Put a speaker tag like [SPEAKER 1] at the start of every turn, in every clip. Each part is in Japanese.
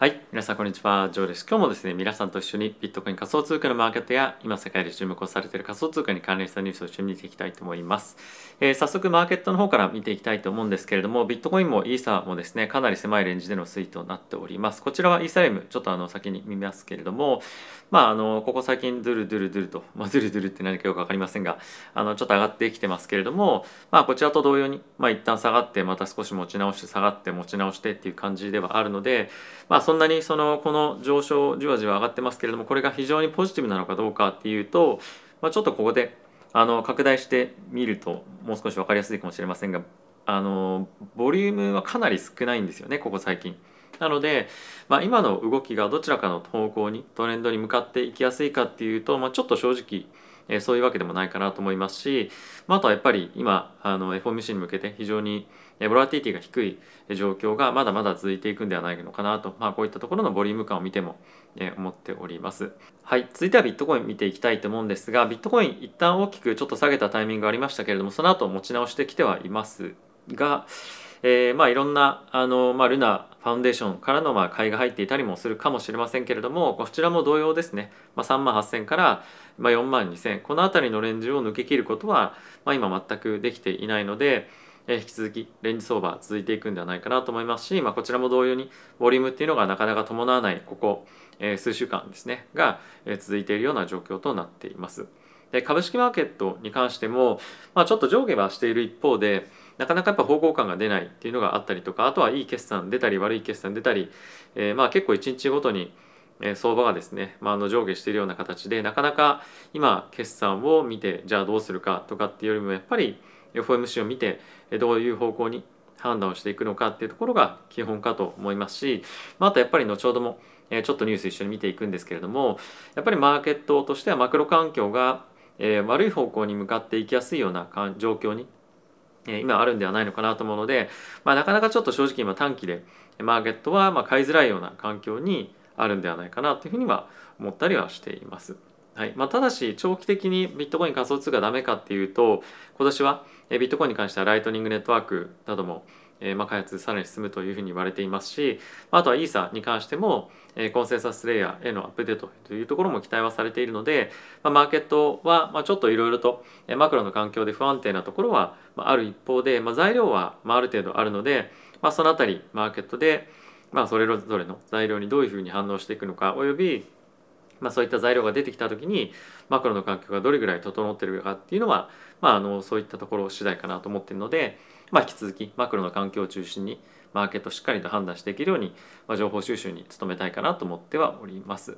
[SPEAKER 1] はい、皆さんこんにちは、ジョーです。今日もですね、皆さんと一緒にビットコイン仮想通貨のマーケットや今世界で注目をされている仮想通貨に関連したニュースを一緒に見ていきたいと思います。えー早速マーケットの方から見ていきたいと思うんですけれども、ビットコインもイーサーもですね、かなり狭いレンジでの推移となっております。こちらはイーサレム、ちょっとあの先に見ますけれども、まああのここ最近ドゥルドゥルドゥルと、まあドゥルドゥルって何かよくわかりませんが、あのちょっと上がってきてますけれども、まあこちらと同様に、まあ一旦下がってまた少し持ち直して下がって持ち直してっていう感じではあるので、まあそんなにそのこの上昇じわじわ上がってますけれどもこれが非常にポジティブなのかどうかっていうと、まあ、ちょっとここであの拡大してみるともう少し分かりやすいかもしれませんがあのボリュームはかなり少ないんですよねここ最近。なので、まあ、今の動きがどちらかの方向にトレンドに向かっていきやすいかっていうと、まあ、ちょっと正直えそういうわけでもないかなと思いますし、まあ、とはやっぱり今あの FOMC に向けて非常にボラティティが低い状況がまだまだ続いていくんではないのかなと、まあ、こういったところのボリューム感を見てもえ思っております。はい、続いてはビットコイン見ていきたいと思うんですがビットコイン一旦大きくちょっと下げたタイミングがありましたけれどもその後持ち直してきてはいますが、えーまあいろんなあの、まあ、ルナファウンデーションからのまあ買いが入っていたりもするかもしれませんけれどもこちらも同様ですね、まあ、3万8000からまあ4万2000この辺りのレンジを抜け切ることは、まあ、今全くできていないので、えー引き続きレンジ相場続いていくんではないかなと思いますし、まあ、こちらも同様にボリュームっていうのがなかなか伴わないここ、えー数週間ですねが、えー続いているような状況となっています。で株式マーケットに関しても、まあ、ちょっと上下はしている一方でなかなかやっぱ方向感が出ないっていうのがあったりとかあとはいい決算出たり悪い決算出たり、えーまあ結構1日ごとに相場がですね、まあ、あの上下しているような形でなかなか今決算を見てじゃあどうするかとかっていうよりもやっぱり FOMC を見てどういう方向に判断をしていくのかっていうところが基本かと思いますし、まあ、あとやっぱり後ほどもちょっとニュース一緒に見ていくんですけれどもやっぱりマーケットとしてはマクロ環境が悪い方向に向かっていきやすいような状況に今あるんではないのかなと思うので、まあ、なかなかちょっと正直今短期でマーケットはまあ買いづらいような環境にあるんではないかなというふうには思ったりはしています。はいまあ、ただし長期的にビットコイン仮想通貨ダメかっていうと今年はえービットコインに関してはライトニングネットワークなどもえーまあ開発さらに進むというふうに言われていますしまああとはイーサに関してもえコンセンサスレイヤーへのアップデートというところも期待はされているので、まあ、マーケットはまちょっといろいろとえマクロの環境で不安定なところはまある一方で、ま、材料はまある程度あるので、まあ、そのあたりマーケットでまそれぞれの材料にどういうふうに反応していくのかおよびまあ、そういった材料が出てきた時にマクロの環境がどれぐらい整っているかっていうのは、まあ、あのそういったところ次第かなと思っているので、まあ、引き続きマクロの環境を中心にマーケットをしっかりと判断していけるように、まあ、情報収集に努めたいかなと思ってはおります。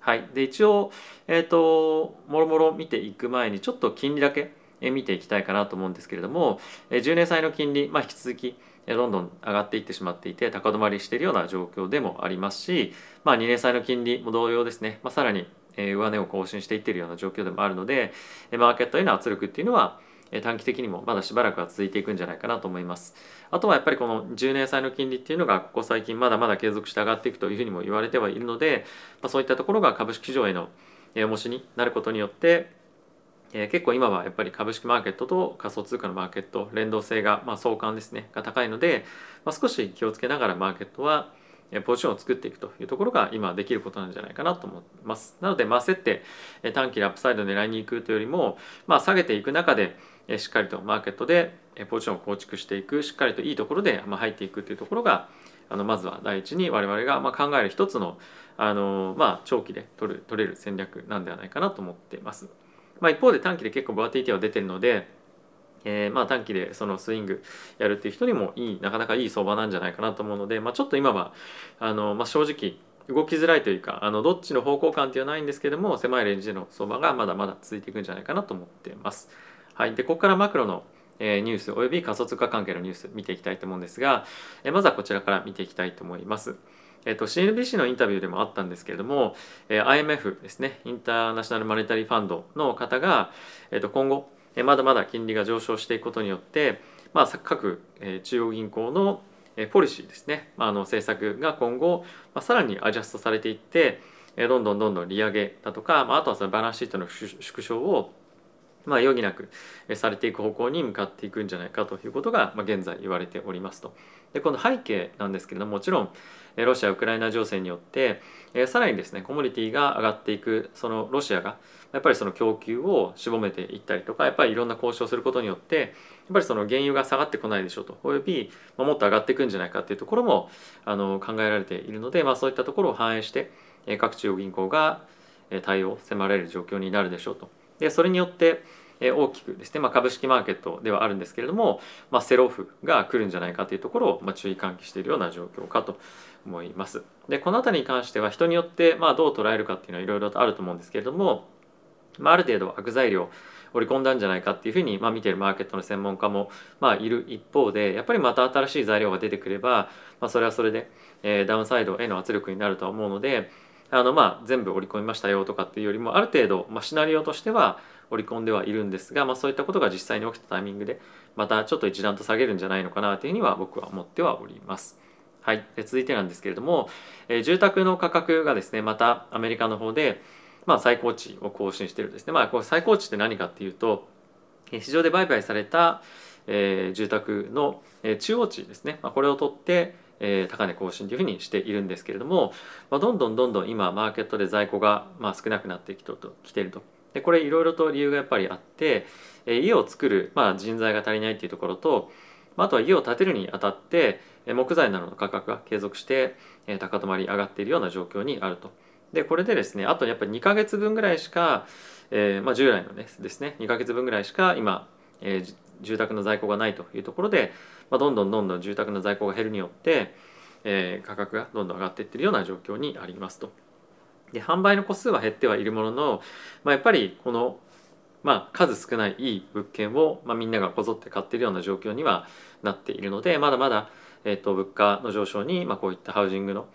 [SPEAKER 1] はい、で一応、えー、ともろもろ見ていく前にちょっと金利だけ見ていきたいかなと思うんですけれども10年債の金利、まあ、引き続きどんどん上がっていってしまっていて高止まりしているような状況でもありますし、まあ、2年債の金利も同様ですね、まあ、さらに上値を更新していっているような状況でもあるのでマーケットへの圧力っていうのは短期的にもまだしばらくは続いていくんじゃないかなと思います。あとはやっぱりこの10年債の金利っていうのがここ最近まだまだ継続して上がっていくというふうにも言われてはいるので、まあ、そういったところが株式市場への重しになることによってえ結構今はやっぱり株式マーケットと仮想通貨のマーケット連動性が、まあ、相関ですねが高いので、まあ、少し気をつけながらマーケットはポジションを作っていくというところが今できることなんじゃないかなと思います。なので、まあ、競ってえ短期でアップサイドを狙いに行くというよりも、まあ、下げていく中でえしっかりとマーケットでえポジションを構築していくしっかりといいところでま入っていくというところがあのまずは第一に我々がまあ考える一つのあの、まあ、長期で取る取れる戦略なんではないかなと思っています。まあ、一方で短期で結構ボラティティは出てるので、えーまあ短期でそのスイングやるっていう人にもいいなかなかいい相場なんじゃないかなと思うので、まあ、ちょっと今はあの、まあ、正直動きづらいというかあのどっちの方向感っていうのはないんですけども狭いレンジでの相場がまだまだ続いていくんじゃないかなと思っています。はい、でここからマクロのえニュースおよび仮想通貨関係のニュース見ていきたいと思うんですが、えまずはこちらから見ていきたいと思います。えっと CNBC のインタビューでもあったんですけれども、え IMF ですねインターナショナルマネタリーファンドの方が、えっと今後、まだまだ金利が上昇していくことによって、まあ、各、中央銀行の、ポリシーですね、まあ、の政策が今後、まあ、さらにアジャストされていって、どんどんどんどん利上げだとか、まあ、あとはそのバランスシートの縮小をまあ、余儀なくされていく方向に向かっていくんじゃないかということが、まあ、現在言われておりますと。でこの背景なんですけれどももちろんロシア・ウクライナ情勢によってさらにですねコモディティが上がっていくそのロシアがやっぱりその供給を絞めていったりとかやっぱりいろんな交渉することによってやっぱりその原油が下がってこないでしょうとおよびもっと上がっていくんじゃないかっていうところもあの考えられているので、まあ、そういったところを反映して各中央銀行が対応を迫られる状況になるでしょうと。でそれによって大きくですね、まあ、株式マーケットではあるんですけれども、まあ、セルオフが来るんじゃないかというところを、まあ、注意喚起しているような状況かと思います。でこの辺りに関しては人によってまあどう捉えるかっていうのはいろいろとあると思うんですけれども、まあ、ある程度悪材料織り込んだんじゃないかっていうふうに、まあ、見てるマーケットの専門家も、まあ、いる一方でやっぱりまた新しい材料が出てくれば、まあ、それはそれで、えー、ダウンサイドへの圧力になるとは思うのであのまあ全部織り込みましたよとかっていうよりもある程度、まあ、シナリオとしては織り込んではいるんですが、まあ、そういったことが実際に起きたタイミングでまたちょっと一段と下げるんじゃないのかなというふうには僕は思ってはおります。はい、で続いてなんですけれども、えー、住宅の価格がですねまたアメリカの方で、まあ、最高値を更新してるんですね、まあ、これ最高値って何かっていうと市場で売買された、えー、住宅の、え、中央値ですね、まあ、これを取ってえー、高値更新というふうにしているんですけれども、まあ、どんどんどんどん今マーケットで在庫がまあ少なくなってきてきてると。でこれいろいろと理由がやっぱりあって、えー、家を作る、まあ、人材が足りないっていうところと、まあ、あとは家を建てるにあたって、木材などの価格が継続して、高止まり上がっているような状況にあると。でこれでですねあとやっぱり2か月分ぐらいしか、えーまあ、従来のですですね2か月分ぐらいしか今、えー、住宅の在庫がないというところで、まあ、どんどんどんどん住宅の在庫が減るによって、えー、価格がどんどん上がっていってるような状況にありますと。で販売の個数は減ってはいるものの、まあ、やっぱりこの、まあ、数少ないいい物件を、まあ、みんながこぞって買っているような状況にはなっているのでまだまだ、えーと、物価の上昇に、まあ、こういったハウジングの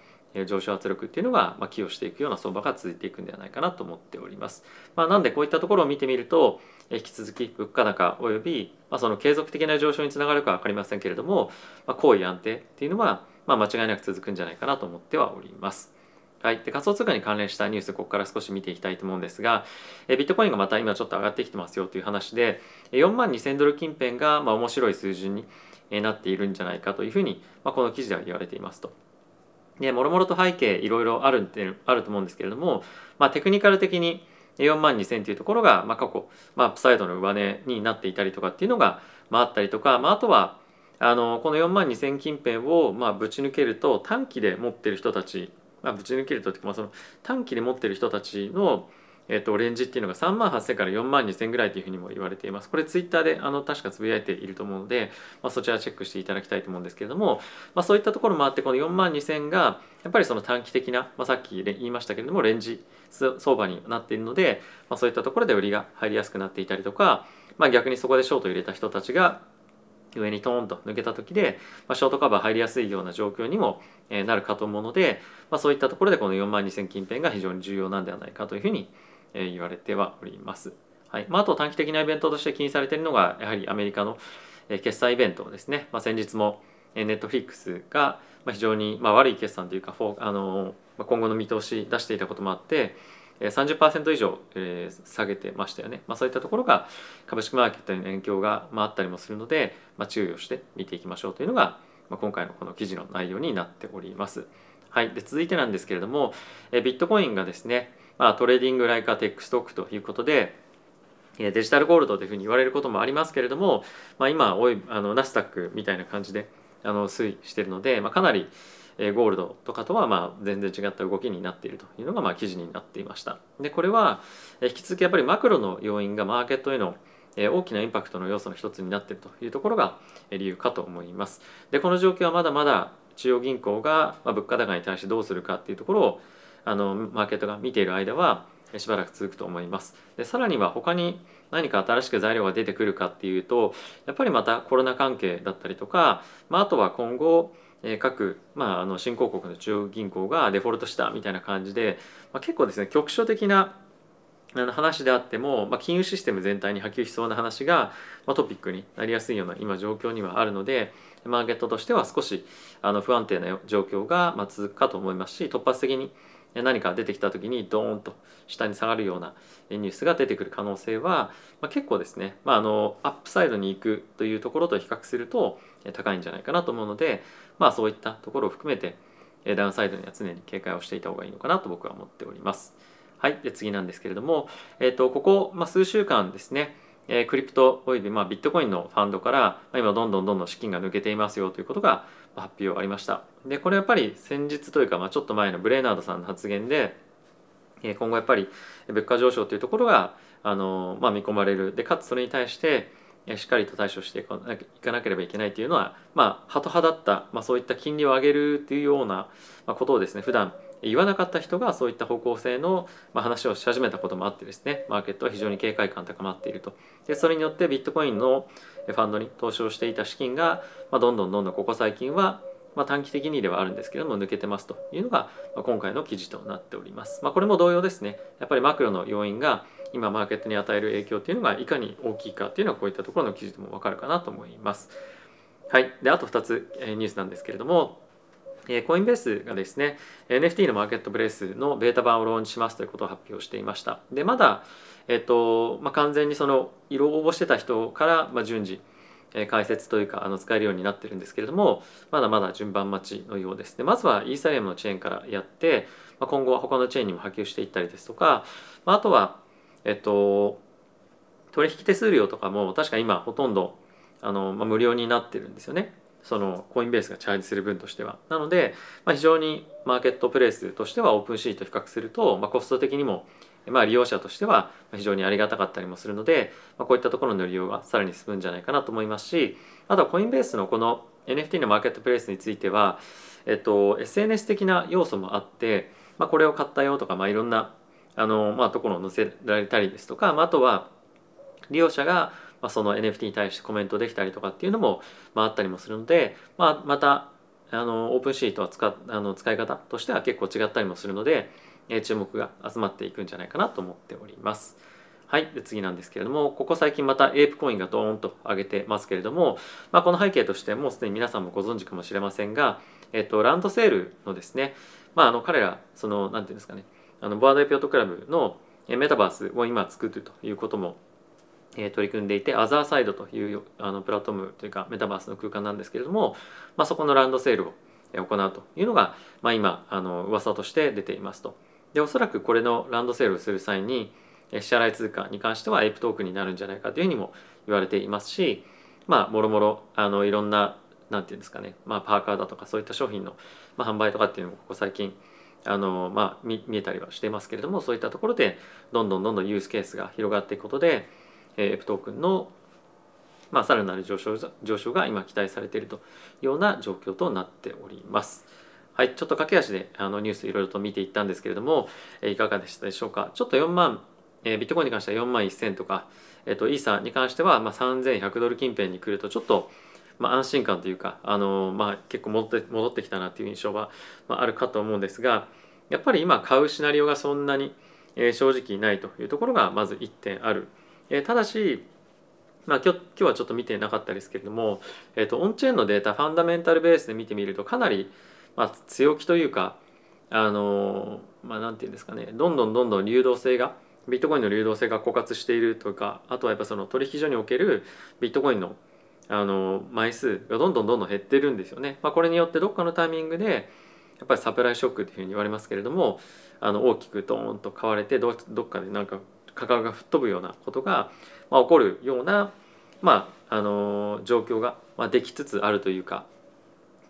[SPEAKER 1] 上昇圧力っていうのが、まあ、寄与していくような相場が続いていくんではないかなと思っております。まあ、なんでこういったところを見てみると引き続き物価高および、まあ、その継続的な上昇につながるか分かりませんけれども、まあ、高位安定っていうのは、まあ、間違いなく続くんじゃないかなと思ってはおります。はい、で仮想通貨に関連したニュースここから少し見ていきたいと思うんですがえビットコインがまた今ちょっと上がってきてますよという話で4万2000ドル近辺がまあ面白い水準になっているんじゃないかというふうに、まあ、この記事では言われていますと。でもろもろと背景いろいろあるあると思うんですけれども、まあ、テクニカル的に4万2000というところが、まあ、過去、まあ、アップサイドの上値になっていたりとかっていうのが、まあ、あったりとか、まあ、あとはあのこの4万2000近辺を、まあ、ぶち抜けると短期で持ってる人たちまあ、ぶち抜けるとっていうか、まあ、その短期で持ってる人たちの、えー、とレンジっていうのが3万8000から4万2000ぐらいというふうにも言われています。これツイッターであの確かつぶやいていると思うので、まあ、そちらチェックしていただきたいと思うんですけれども、まあ、そういったところもあってこの4万2000がやっぱりその短期的な、まあ、さっき言いましたけれどもレンジ相場になっているので、まあ、そういったところで売りが入りやすくなっていたりとか、まあ、逆にそこでショート入れた人たちが上にトーンと抜けた時で、まあ、ショートカバー入りやすいような状況にもなるかと思うので、まあ、そういったところでこの4万2000近辺が非常に重要なんではないかというふうに言われてはおります。はいまあ、あと短期的なイベントとして気にされているのがやはりアメリカの決済イベントですね、まあ、先日もネットフリックスが非常にま悪い決算というかあの今後の見通し出していたこともあって30%以上下げてましたよね、まあ、そういったところが株式マーケットへの影響があったりもするので、まあ、注意をして見ていきましょうというのが、今回のこの記事の内容になっております。はい、で続いてなんですけれどもビットコインがですね、まあ、 trading like a tech stock ということでデジタルゴールドというふうに言われることもありますけれども、まあ、今おいあのナスダックみたいな感じであの推移しているので、まあ、かなりゴールドとかとはまあ全然違った動きになっているというのがまあ記事になっていました。でこれは引き続きやっぱりマクロの要因がマーケットへの大きなインパクトの要素の一つになっているというところが理由かと思います。でこの状況はまだまだ中央銀行が物価高に対してどうするかっていうところをあのマーケットが見ている間はしばらく続くと思います。でさらには他に何か新しく材料が出てくるかっていうとやっぱりまたコロナ関係だったりとか、まあ、あとは今後各、まあ、あの新興国の中央銀行がデフォルトしたみたいな感じで、まあ、結構ですね局所的な話であっても、まあ、金融システム全体に波及しそうな話が、まあ、トピックになりやすいような今状況にはあるのでマーケットとしては少しあの不安定な状況がま続くかと思いますし突発的に何か出てきた時にドーンと下に下がるようなニュースが出てくる可能性は、まあ、結構ですね、まあ、あのアップサイドに行くというところと比較すると高いんじゃないかなと思うので、まあ、そういったところを含めてダウンサイドには常に警戒をしていた方がいいのかなと僕は思っております。はい、で次なんですけれども、えーと、ここ、まあ、数週間ですね、えー、クリプトおよびまあビットコインのファンドから、まあ、今どんどんどんどん資金が抜けていますよということが発表ありました。でこれやっぱり先日というか、まあ、ちょっと前のブレーナードさんの発言で今後やっぱり物価上昇というところがあの、まあ、見込まれるでかつそれに対してしっかりと対処していかなければいけないというのは、まあ、ハト派だった、まあ、そういった金利を上げるというようなことをですね普段言わなかった人がそういった方向性の話をし始めたこともあってですねマーケットは非常に警戒感高まっているとでそれによってビットコインのファンドに投資をしていた資金が、ま、どんどんどんどんここ最近はまあ、短期的にではあるんですけれども抜けてますというのが、まあ、今回の記事となっております。まあ、これも同様ですねやっぱりマクロの要因が今マーケットに与える影響っていうのがいかに大きいかっていうのはこういったところの記事でもわかるかなと思います。はい、であと2つニュースなんですけれどもコインベースがですね NFT のマーケットプレイスのベータ版をローンチしますということを発表していました。でまだ、えっとまあ、完全にその色応募してた人から、まあ、順次解説というかあの使えるようになってるんですけれどもまだまだ順番待ちのようです。でまずはイーサリアムのチェーンからやって、まあ、今後は他のチェーンにも波及していったりですとか、まあ、あとはえっと取引手数料とかも確か今ほとんどあの、まあ、無料になってるんですよね。そのコインベースがチャージする分としては。なので、まあ、非常にマーケットプレイスとしてはオープンシーと比較すると、まあ、コスト的にもまあ、利用者としては非常にありがたかったりもするので、まあ、こういったところの利用がさらに進むんじゃないかなと思いますしあとはコインベースのこの NFT のマーケットプレイスについては、えっと、SNS 的な要素もあって、まあ、これを買ったよとか、まあ、いろんなあの、まあ、ところを載せられたりですとか、まあ、あとは利用者がまあ、その NFT に対してコメントできたりとかっていうのも、まあ、あったりもするので、まあ、またあのオープンシートは使あの使い方としては結構違ったりもするので、えー、注目が集まっていくんじゃないかなと思っております。はい、で次なんですけれどもここ最近またエープコインがドーンと上げてますけれども、まあ、この背景としてもうすでに皆さんもご存知かもしれませんが、えっと、ランドセールのですね、まあ、あの彼らその何て言うんですかねあのボアドエピオットクラブのメタバースを今作るということもえ取り組んでいてアザーサイドというあのプラットフォームというかメタバースの空間なんですけれども、まあ、そこのランドセールを行うというのが、まあ、今あの噂として出ていますと。でおそらくこれのランドセールをする際に支払い通貨に関してはエイプトークになるんじゃないかというふうにも言われていますしまあもろもろあのいろんななんていうんですかね、まあ、パーカーだとかそういった商品の、まあ、販売とかっていうのもここ最近あの、まあ、見見えたりはしていますけれどもそういったところでどんどんどんどんユースケースが広がっていくことでエプトークンの、まあ、さらなる上昇上昇が今期待されているというような状況となっております。はい、ちょっと駆け足であのニュースいろいろと見ていったんですけれども、えいかがでしたでしょうか。ちょっと4万、えー、ビットコインに関しては4万1000とか、えっ、ー、と、イーサに関しては、まあ、3100ドル近辺に来るとちょっと、まあ、安心感というか、あのまあ、結構戻って戻ってきたなという印象は、まあ、あるかと思うんですがやっぱり今買うシナリオがそんなに、えー、正直ないというところがまず1点あるえー、ただし、まあ、今日今日はちょっと見てなかったですけれども、えーと、オンチェーンのデータファンダメンタルベースで見てみるとかなり、まあ、強気というかあのまあなんていうんですかねどんどんどんどん流動性がビットコインの流動性が枯渇しているというかあとはやっぱその取引所におけるビットコインのあの枚数がどんどんどんどん減ってるんですよね。まあ、これによってどっかのタイミングでやっぱりサプライショックというふうに言われますけれどもあの大きくドーンと買われてどどっかでなんか価格が吹っ飛ぶようなことが、まあ、起こるような、まあ、あの状況が、まあ、できつつあるというか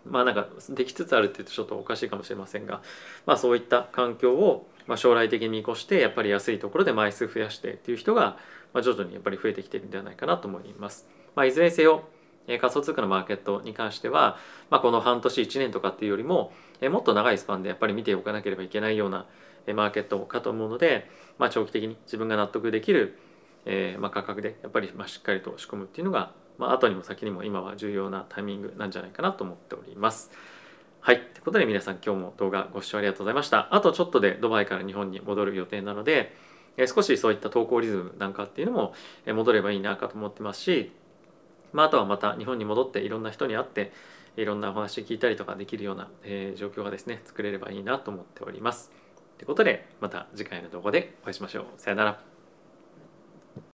[SPEAKER 1] まあなんかできつつあるって言うとちょっとおかしいかもしれませんが、まあ、そういった環境をまあ将来的に見越してやっぱり安いところで枚数増やしてっていう人がまあ徐々にやっぱり増えてきてるんではないかなと思います。まあ、いずれにせよ仮想通貨のマーケットに関しては、まあ、この半年1年とかっていうよりももっと長いスパンでやっぱり見ておかなければいけないようなマーケットかと思うので、まあ、長期的に自分が納得できる、えー、まあ、価格でやっぱりまあしっかりと仕込むっていうのが、まあ後にも先にも今は重要なタイミングなんじゃないかなと思っております。はい。ということで皆さん今日も動画ご視聴ありがとうございました。あとちょっとでドバイから日本に戻る予定なので、え少しそういった投稿リズムなんかっていうのも戻ればいいなかと思ってますし、まあ、あとはまた日本に戻っていろんな人に会っていろんなお話聞いたりとかできるような、えー、状況がですね作れればいいなと思っております。ということでまた次回の動画でお会いしましょう。さよなら。